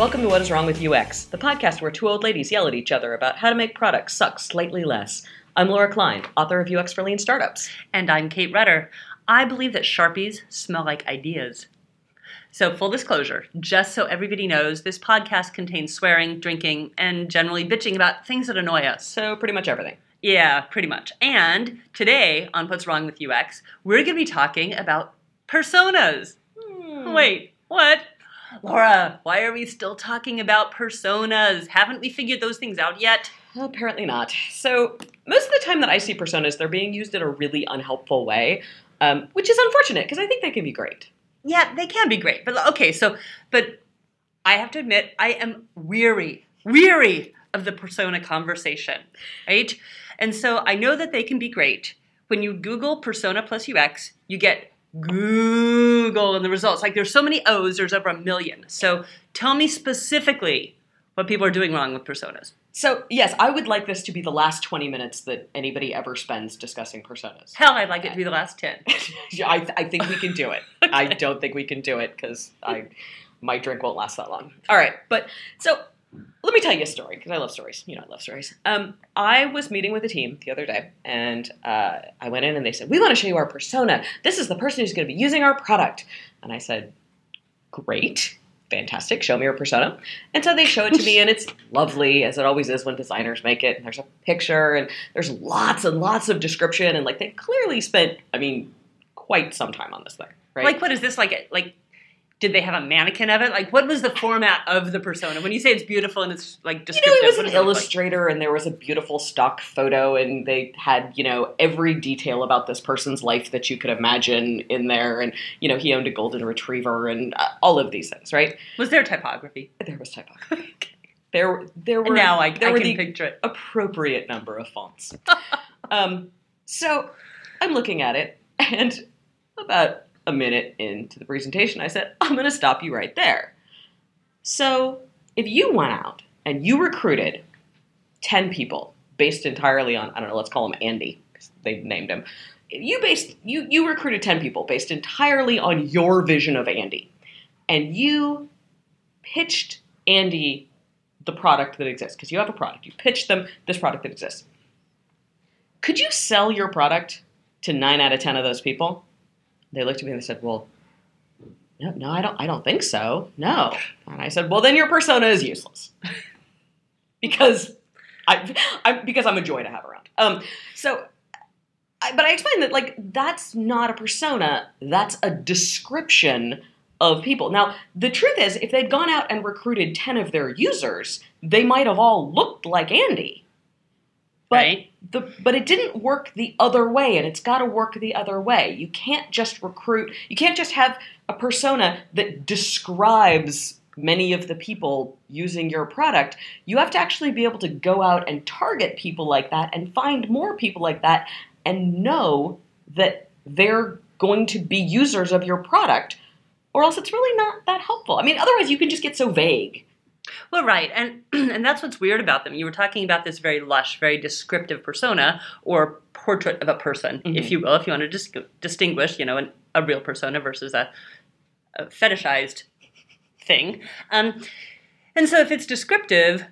Welcome to What is Wrong with UX, the podcast where two old ladies yell at each other about how to make products suck slightly less. I'm Laura Klein, author of UX for Lean Startups. And I'm Kate Rutter. I believe that Sharpies smell like ideas. So, full disclosure, just so everybody knows, this podcast contains swearing, drinking, and generally bitching about things that annoy us. So, pretty much everything. Yeah, pretty much. And today on What's Wrong with UX, we're going to be talking about personas. Hmm. Wait, what? Laura, why are we still talking about personas? Haven't we figured those things out yet? Well, apparently not. So, most of the time that I see personas, they're being used in a really unhelpful way, um, which is unfortunate because I think they can be great. Yeah, they can be great. But okay, so, but I have to admit, I am weary, weary of the persona conversation, right? And so I know that they can be great. When you Google persona plus UX, you get Google and the results. Like there's so many O's, there's over a million. So tell me specifically what people are doing wrong with personas. So, yes, I would like this to be the last 20 minutes that anybody ever spends discussing personas. Hell, I'd like it to be the last 10. I, I think we can do it. I don't think we can do it because I my drink won't last that long. All right, but so let me tell you a story because I love stories. You know, I love stories. Um, I was meeting with a team the other day, and uh, I went in and they said, "We want to show you our persona. This is the person who's going to be using our product." And I said, "Great." Fantastic, show me your persona. And so they show it to me, and it's lovely, as it always is when designers make it. And there's a picture, and there's lots and lots of description, and like they clearly spent, I mean, quite some time on this thing, right? Like, what is this like? Like, did they have a mannequin of it? Like, what was the format of the persona? When you say it's beautiful and it's like you descriptive, know, it was an look like? illustrator, and there was a beautiful stock photo, and they had, you know, every detail about this person's life that you could imagine in there. And, you know, he owned a golden retriever, and uh, all of these things, right? Was there typography? There was typography. there, there were And now I, there I were can picture it. appropriate number of fonts. um, so I'm looking at it, and about a minute into the presentation, I said, I'm going to stop you right there. So if you went out and you recruited 10 people based entirely on, I don't know, let's call him Andy, because they named him. You based you you recruited 10 people based entirely on your vision of Andy. And you pitched Andy the product that exists because you have a product. You pitched them this product that exists. Could you sell your product to nine out of ten of those people? They looked at me and they said, "Well, no, no, I don't. I don't think so. No." And I said, "Well, then your persona is useless because I, I because I'm a joy to have around." Um, so. I, but I explained that like that's not a persona. That's a description of people. Now, the truth is, if they'd gone out and recruited 10 of their users, they might have all looked like Andy. But Right. the but it didn't work the other way and it's got to work the other way. You can't just recruit, you can't just have a persona that describes many of the people using your product. You have to actually be able to go out and target people like that and find more people like that and know that they're going to be users of your product or else it's really not that helpful. I mean, otherwise you can just get so vague. Well, right, and and that's what's weird about them. You were talking about this very lush, very descriptive persona or portrait of a person, Mhm. if you will, if you want to dis- distinguish, you know, an, a real persona versus a, a fetishized thing. Um, and so, if it's descriptive,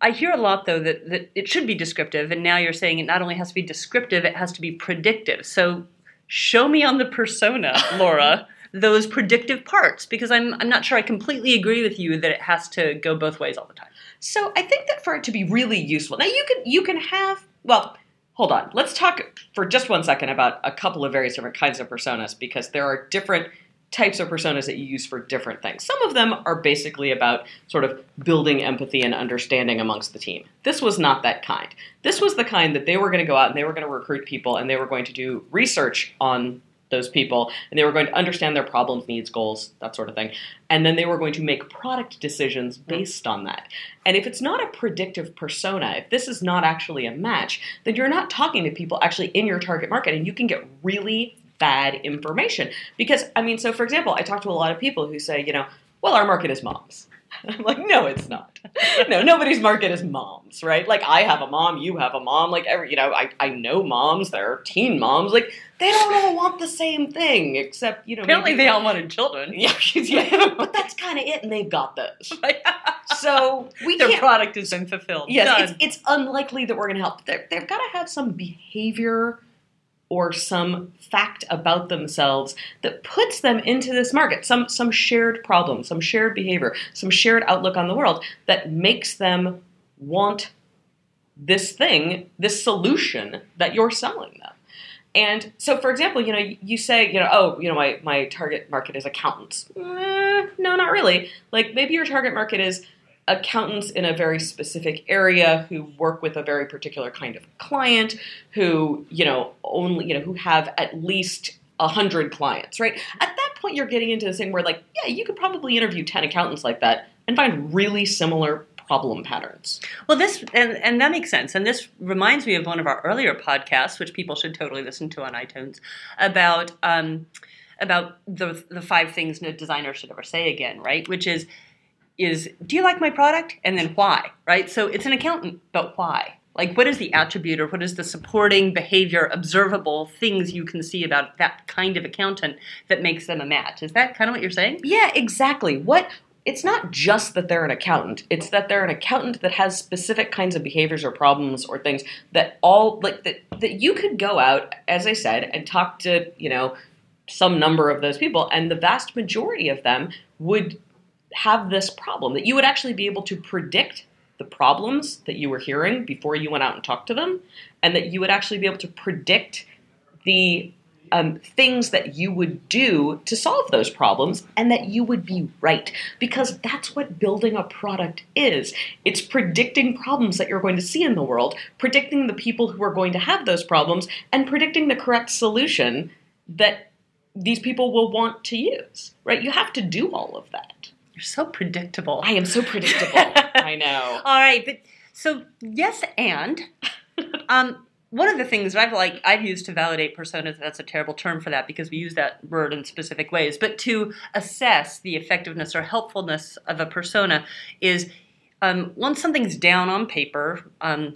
I hear a lot though that that it should be descriptive, and now you're saying it not only has to be descriptive, it has to be predictive. So, show me on the persona, Laura. Those predictive parts, because I'm I'm not sure I completely agree with you that it has to go both ways all the time. So I think that for it to be really useful, now you can you can have well, hold on. Let's talk for just one second about a couple of various different kinds of personas because there are different types of personas that you use for different things. Some of them are basically about sort of building empathy and understanding amongst the team. This was not that kind. This was the kind that they were going to go out and they were going to recruit people and they were going to do research on those people and they were going to understand their problems, needs, goals, that sort of thing. And then they were going to make product decisions mm. based on that. And if it's not a predictive persona, if this is not actually a match, then you're not talking to people actually in your target market and you can get really bad information. Because, I mean, so for example, I talk to a lot of people who say, you know, well, our market is moms. I'm like, no, it's not. No, nobody's market is moms, right? Like I have a mom, you have a mom, like every you know, I, I know moms, they're teen moms, like they don't all want the same thing, except, you know, Apparently, maybe- they all wanted children. Yeah, yeah. But that's kinda it, and they've got those. So we Their product has been fulfilled. Yes, it's, it's unlikely that we're going to help. They're, they've got to have some behavior or some fact about themselves that puts them into this market. Some some shared problem, some shared behavior, some shared outlook on the world that makes them want this thing, this solution that you're selling them. And so, for example, you know, you say, you know, oh, you know, my, my target market is accountants. Eh, no, not really. Like maybe your target market is accountants in a very specific area who work with a very particular kind of client who you know only you know who have at least a hundred clients right at that point you're getting into this thing where like yeah you could probably interview 10 accountants like that and find really similar problem patterns Well, this and, and that makes sense. And this reminds me of one of our earlier podcasts, which people should totally listen to on iTunes, about um, about the the five things no designer should ever say again, right? Which is is do you like my product and then why, right? So it's an accountant, but why? Like, what is the attribute or what is the supporting behavior, observable things you can see about that kind of accountant that makes them a match? Is that kind of what you're saying? yeah exactly what it's not just that they're an accountant it's that they're an accountant that has specific kinds of behaviors or problems or things that all like that that you could go out as i said and talk to you know some number of those people and the vast majority of them would have this problem that you would actually be able to predict the problems that you were hearing before you went out and talked to them and that you would actually be able to predict the um, things that you would do to solve those problems and that you would be right. Because that's what building a product is. It's predicting problems that you're going to see in the world predicting the people who are going to have those problems and predicting the correct solution that these people will want to use right? You have to do all of that You're so predictable. i am so predictable i know All right, but so yes, and um, one of the things that I've like I've used to validate personas. That's a terrible term for that because we use that word in specific ways. But to assess the effectiveness or helpfulness of a persona is um, once something's down on paper. Um,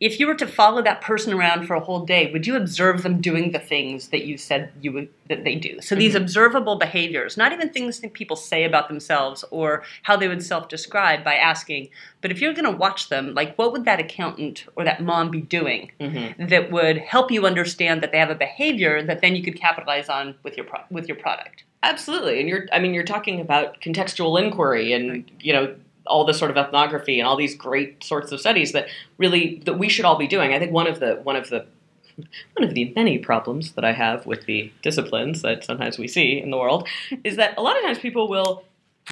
if you were to follow that person around for a whole day, would you observe them doing the things that you said you would that they do? So these observable behaviors, not even things that people say about themselves or how they would self-describe by asking, but if you're going to watch them, like what would that accountant or that mom be doing Mhm. that would help you understand that they have a behavior that then you could capitalize on with your pro- with your product? Absolutely, and you're I mean you're talking about contextual inquiry and you know all this sort of ethnography and all these great sorts of studies that really that we should all be doing. I think one of the one of the one of the many problems that I have with the disciplines that sometimes we see in the world is that a lot of times people will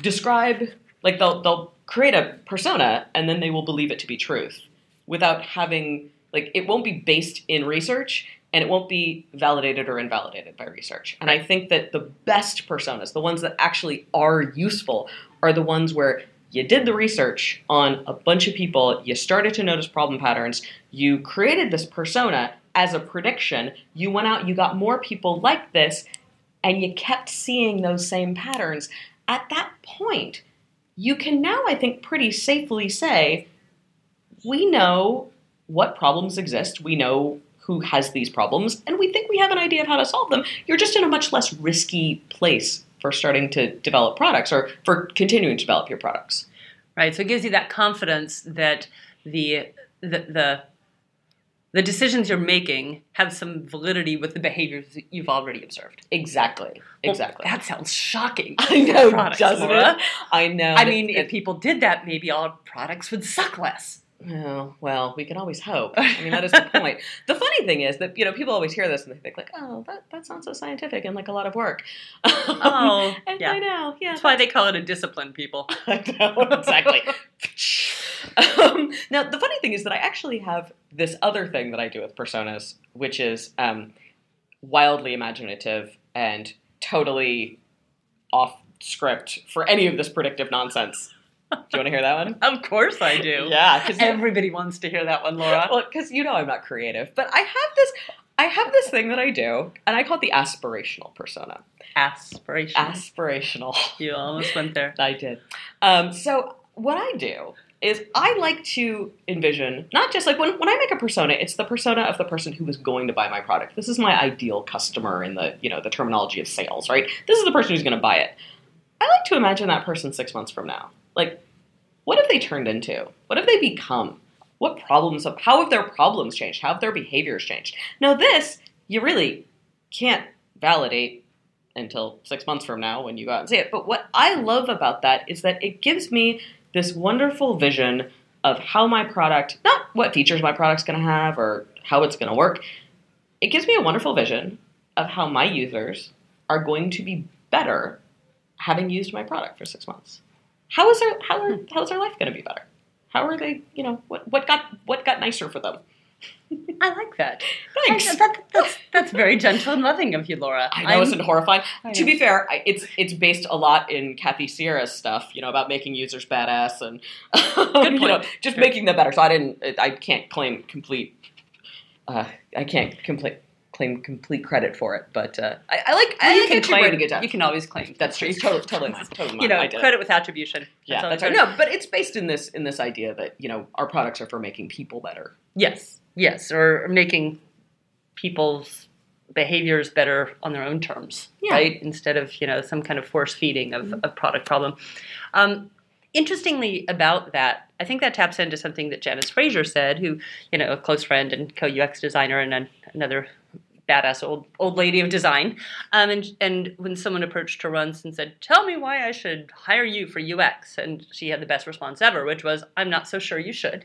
describe like they'll they'll create a persona and then they will believe it to be truth without having like it won't be based in research and it won't be validated or invalidated by research. And I think that the best personas, the ones that actually are useful, are the ones where you did the research on a bunch of people, you started to notice problem patterns, you created this persona as a prediction, you went out, you got more people like this, and you kept seeing those same patterns. At that point, you can now, I think, pretty safely say, we know what problems exist, we know who has these problems, and we think we have an idea of how to solve them. You're just in a much less risky place for starting to develop products or for continuing to develop your products. Right. So it gives you that confidence that the the the, the decisions you're making have some validity with the behaviors that you've already observed. Exactly. Well, Exactly. that sounds shocking. I know, Products, doesn't Laura. it? I know. I mean, if people did that, maybe all products would suck less. Oh, well, we can always hope. I mean, that is the point. The funny thing is that, you know, people always hear this and they think, like, oh, that, that sounds so scientific and like a lot of work. Oh, and yeah. I know. Yeah. That's why they call it a discipline, people. I know, exactly. um, now, the funny thing is that I actually have this other thing that I do with personas, which is um, wildly imaginative and totally off script for any of this predictive nonsense. Do you want to hear that one? Of course I do. Yeah, because Everybody wants to hear that one, Laura. well, because you know I'm not creative, but I have this. I have this thing that I do, and I call it the aspirational persona. Aspirational. Aspirational. you almost went there. I did. Um, so what I do is I like to envision not just like when, when I make a persona, it's the persona of the person who is going to buy my product. This is my ideal customer in the you know the terminology of sales, right? This is the person who's going to buy it. I like to imagine that person six months from now. Like, what have they turned into? What have they become? What problems have how have their problems changed? How have their behaviors changed? Now this you really can't validate until six months from now when you go out and see it. But what I love about that is that it gives me this wonderful vision of how my product, not what features my product's going to have or how it's going to work, it gives me a wonderful vision of how my users are going to be better having used my product for six months. How is their how are, how is their life going to be better? How are they? You know what what got what got nicer for them? I like that. Thanks. I- that- that's, that's very gentle and loving of you, Laura. I know, I'm- isn't horrifying? I to be fair, I, it's it's based a lot in Kathy Sierra's stuff, you know, about making users badass and you know, just Good. making them better. So I didn't, I can't claim complete, uh, I can't complete claim complete credit for it, but uh, I, I like I you like can claim. writing it down. You can always claim. That's true. Totally, totally mine. Totally. You know, it. credit with attribution. Yeah, all that's right. No, but it's based in this in this idea that you know our products are for making people better. Yes, yes, or making people's behaviors better on their own terms, Yeah. right? Instead of you know some kind of force feeding of Mhm. a product problem. Um, interestingly, about that, I think that taps into something that Janice Fraser said, who you know a close friend and co UX designer and an, another badass old old lady of design. Um, and and when someone approached her once and said, "Tell me why I should hire you for UX," and she had the best response ever, which was, "I'm not so sure you should."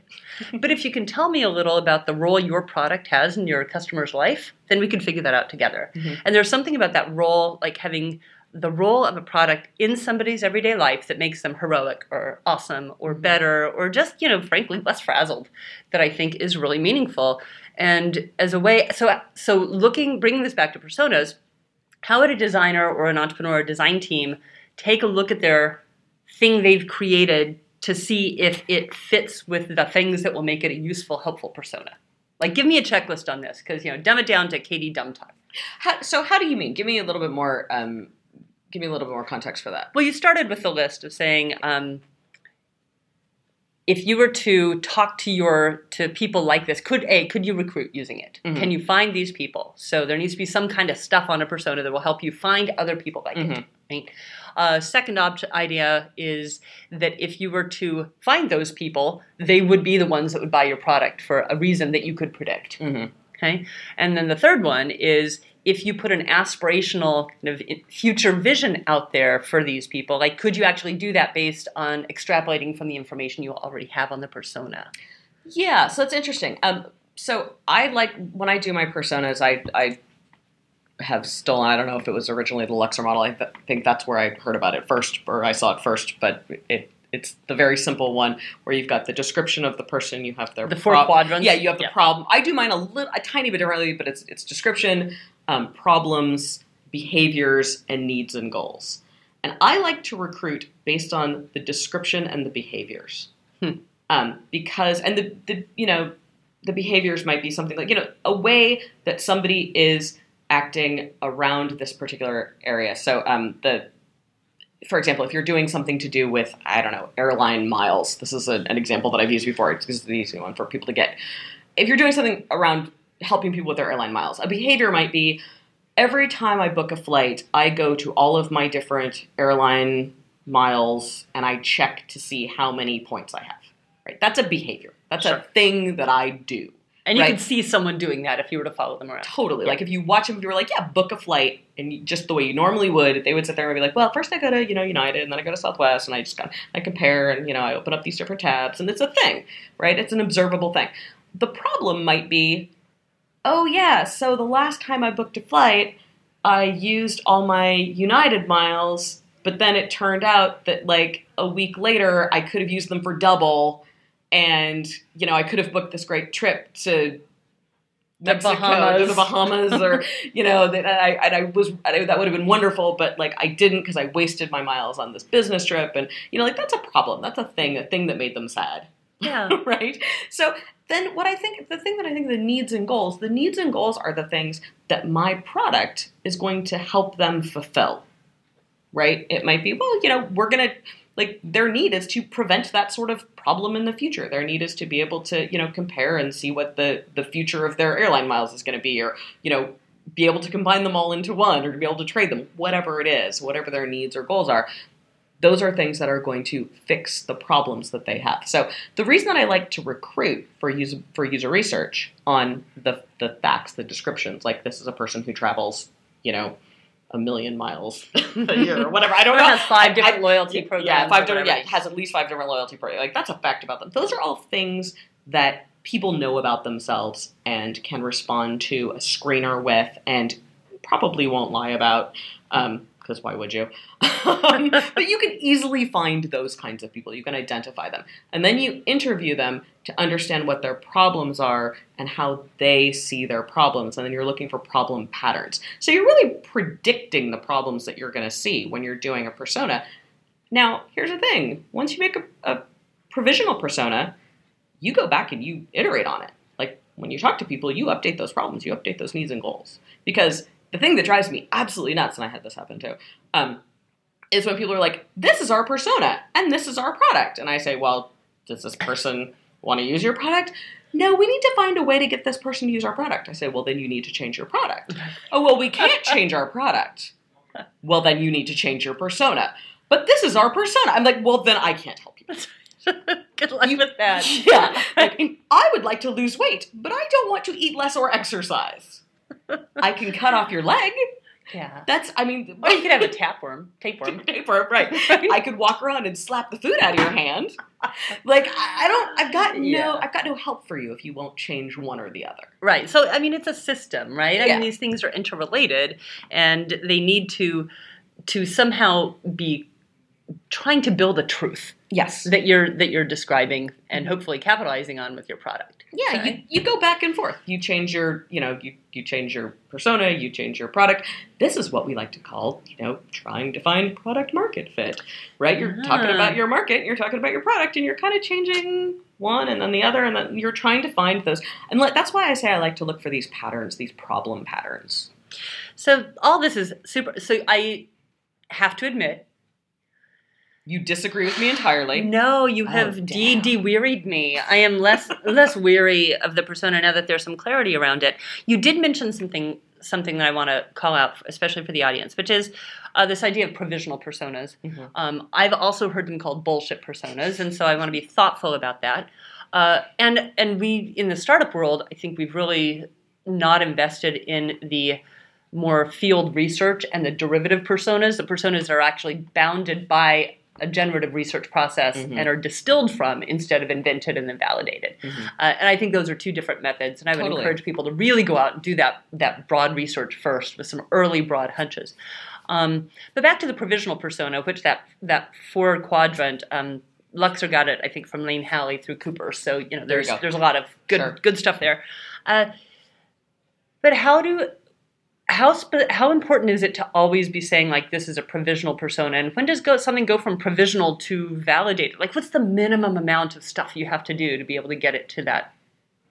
but if you can tell me a little about the role your product has in your customer's life, then we can figure that out together. Mhm. And there's something about that role, like having the role of a product in somebody's everyday life that makes them heroic or awesome or better or just, you know, frankly less frazzled that I think is really meaningful. And as a way, so so looking, bringing this back to personas, how would a designer or an entrepreneur or design team take a look at their thing they've created to see if it fits with the things that will make it a useful, helpful persona? Like, give me a checklist on this because you know, dumb it down to Katie Dumb Time. How, so how do you mean? Give me a little bit more. Um, give me a little bit more context for that. Well, you started with the list of saying um, if you were to talk to your to people like this, could a could you recruit using it? Mhm. Can you find these people? So there needs to be some kind of stuff on a persona that will help you find other people like it. Mhm. Right. Uh, second opt- idea is that if you were to find those people, they would be the ones that would buy your product for a reason that you could predict. Mm-hmm. Okay. And then the third one is if you put an aspirational kind of future vision out there for these people, like could you actually do that based on extrapolating from the information you already have on the persona? Yeah, so it's interesting. Um, so I like when I do my personas, I I have stolen. I don't know if it was originally the LUXr model. I th- think that's where I heard about it first, or I saw it first. But it it's the very simple one where you've got the description of the person, you have their The four prob- quadrants? Yeah, you have the Yeah. problem. I do mine a little, a tiny bit differently, but it's it's description, um, problems, behaviors, and needs and goals. And I like to recruit based on the description and the behaviors, Hmm. um, because and the the you know the behaviors might be something like you know a way that somebody is acting around this particular area. So um, the for example, if you're doing something to do with, I don't know, airline miles, this is a, an example that I've used before. It's, it's an easy one for people to get. If you're doing something around helping people with their airline miles, a behavior might be every time I book a flight, I go to all of my different airline miles and I check to see how many points I have. Right? That's a behavior. That's Sure. a thing that I do. And you Right. could see someone doing that if you were to follow them around. Totally. Yeah. Like if you watch them, if you were like, yeah, book a flight, and just the way you normally would, they would sit there and be like, well, first I go to you know United, and then I go to Southwest, and I just kind I compare, and you know I open up these different tabs, and it's a thing, right? It's an observable thing. The problem might be, oh yeah, so the last time I booked a flight, I used all my United miles, but then it turned out that like a week later I could have used them for double. And you know, I could have booked this great trip to The Mexico, to Bahamas. the Bahamas, or you know, that I and I was I, that would have been wonderful, but like I didn't because I wasted my miles on this business trip, and you know, like that's a problem. That's a thing, a thing that made them sad. Yeah. right? So then what I think the thing that I think the needs and goals, the needs and goals are the things that my product is going to help them fulfill. Right? It might be, well, you know, we're going to like their need is to prevent that sort of problem in the future. Their need is to be able to, you know, compare and see what the the future of their airline miles is going to be or, you know, be able to combine them all into one or to be able to trade them, whatever it is, whatever their needs or goals are those are things that are going to fix the problems that they have. So the reason that I like to recruit for user for user research on the the facts, the descriptions, like this is a person who travels, you know, a million miles a year or whatever. I don't know. has five I- different I- loyalty yeah, programs. Yeah, five different. Yeah, has at least five different loyalty programs. Like that's a fact about them. Those are all things that people know about themselves and can respond to a screener with, and probably won't lie about. Um, Because why would you? Um, but you can easily find those kinds of people. You can identify them, and then you interview them to understand what their problems are and how they see their problems. And then you're looking for problem patterns. So you're really predicting the problems that you're going to see when you're doing a persona. Now, here's the thing: once you make a, a provisional persona, you go back and you iterate on it. Like when you talk to people, you update those problems, you update those needs and goals. Because the thing that drives me absolutely nuts, and I had this happen too, um, is when people are like, "This is our persona, and this is our product," and I say, "Well, does this person want to use your product?" No, we need to find a way to get this person to use our product. I say, well, then you need to change your product. oh, well, we can't change our product. Well, then you need to change your persona. But this is our persona. I'm like, well, then I can't help you. Good luck You- with that. Yeah. Like, I would like to lose weight, but I don't want to eat less or exercise. I can cut off your leg. yeah. That's, I mean, Or you could have a tapeworm, tapeworm. paper, right? I could walk around and slap the food out of your hand. Like I I don't, I've got no, Yeah. I've got no help for you if you won't change one or the other. Right. So I mean, it's a system, right? I Yeah. mean, these things are interrelated, and they need to to somehow be trying to build a truth Yes. that you're that you're describing and hopefully capitalizing on with your product. Yeah, Okay. you, you go back and forth. You change your, you know, you, you change your persona, you change your product. This is what we like to call, you know, trying to find product market fit, right? You're talking Ah. about your market, you're talking about your product, and you're kind of changing one and then the other, and then you're trying to find those. And like, that's why I say I like to look for these patterns, these problem patterns. So all this is super. So I have to admit, You disagree with me entirely. no, you Oh, have de damn. de wearied me. I am less less weary of the persona now that there's some clarity around it. You did mention something something that I want to call out, especially for the audience, which is uh, this idea of provisional personas. Mhm. Um, I've also heard them called bullshit personas, and so I want to be thoughtful about that. Uh, and and we in the startup world, I think we've really not invested in the more field research and the derivative personas. The personas that are actually bounded by a generative research process Mhm. and are distilled from instead of invented and then validated. Mhm. Uh, and I think those are two different methods. And I would Totally. encourage people to really go out and do that that broad research first with some early broad hunches. Um, but back to the provisional persona, which that that four quadrant. Um, LUXr got it, I think, from Lane Halley through Cooper. So you know, There you there's go. there's a lot of good Sure. good stuff there. Uh, but how do how sp- how important is it to always be saying like this is a provisional persona, and when does go something go from provisional to validated? Like, what's the minimum amount of stuff you have to do to be able to get it to that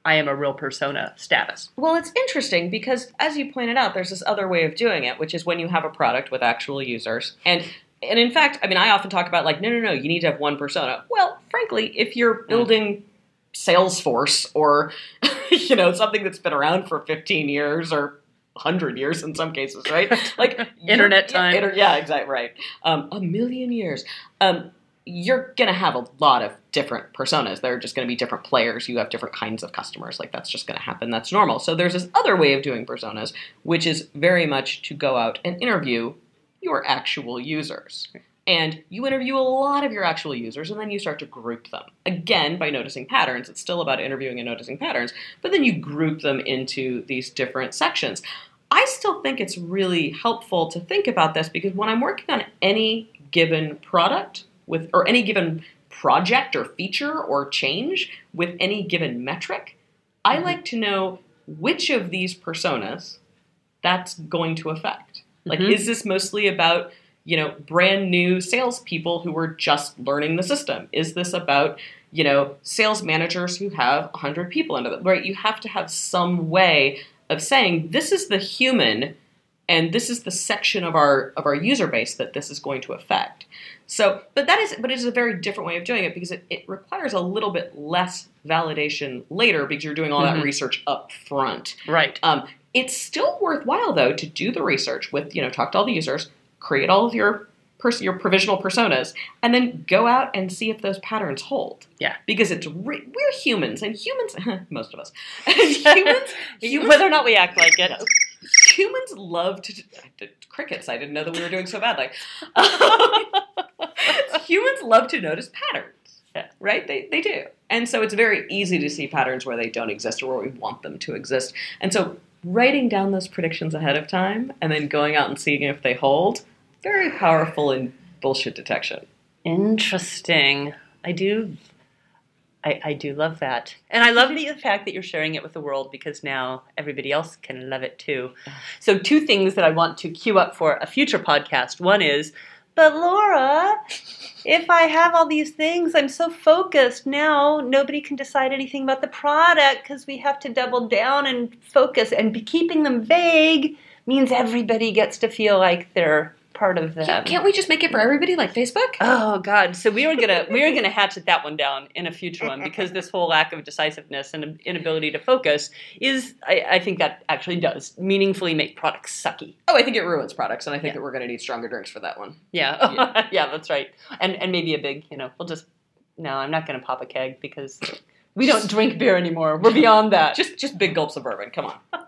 I am a real persona status? Well, it's interesting because, as you pointed out, there's this other way of doing it, which is when you have a product with actual users. And and in fact, I mean, I often talk about like, no, no, no, you need to have one persona. Well, frankly, if you're mm. building Salesforce or you know something that's been around for 15 years or 100 years in some cases, right? Like Internet time. inter- yeah, exactly right. Um, a million years. Um, you're going to have a lot of different personas. There are just going to be different players. You have different kinds of customers. Like that's just going to happen. That's normal. So there's this other way of doing personas, which is very much to go out and interview your actual users. And you interview a lot of your actual users, and then you start to group them. Again, by noticing patterns. It's still about interviewing and noticing patterns, but then you group them into these different sections. I still think it's really helpful to think about this because when I'm working on any given product with or any given project or feature or change with any given metric, I Mhm. like to know which of these personas that's going to affect. Like Mhm. is this mostly about you know, brand new salespeople who are just learning the system? Is this about, you know, sales managers who have 100 people under them, right? You have to have some way of saying, this is the human and this is the section of our of our user base that this is going to affect. So, but that is, but it is a very different way of doing it because it, it requires a little bit less validation later because you're doing all Mhm. that research up front. Right. Um, it's still worthwhile though to do the research with you know talk to all the users, create all of your pers- your provisional personas, and then go out and see if those patterns hold. Yeah. because it's re- we're humans and humans most of us humans humans Whether or not we act like it. humans love to crickets. I didn't know that we were doing so badly. Um, humans love to notice patterns, Yeah. right? They they do, and so it's very easy to see patterns where they don't exist or where we want them to exist. And so writing down those predictions ahead of time and then going out and seeing if they hold, very powerful in bullshit detection. Interesting. I do. I, I do love that. And I love the fact that you're sharing it with the world because now everybody else can love it too. So, two things that I want to queue up for a future podcast. One is, but Laura, if I have all these things, I'm so focused now, nobody can decide anything about the product because we have to double down and focus. And be keeping them vague means everybody gets to feel like they're part of them. Can't we just make it for everybody like Facebook? Oh God! So we were gonna we were gonna hatchet that one down in a future one because this whole lack of decisiveness and inability to focus is I, I think that actually does meaningfully make products sucky. Oh, I think it ruins products, and I think Yeah. that we're going to need stronger drinks for that one. Yeah, yeah, that's right. And and maybe a big you know we'll just no I'm not gonna pop a keg because we don't drink beer anymore. We're beyond that. Just just big gulps of bourbon. Come on.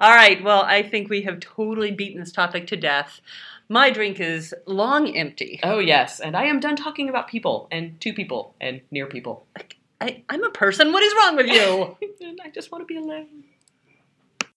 All right. Well, I think we have totally beaten this topic to death. My drink is long empty. Oh yes, and I am done talking about people and to people and near people. I, I'm a person. What is wrong with you? I just want to be alone.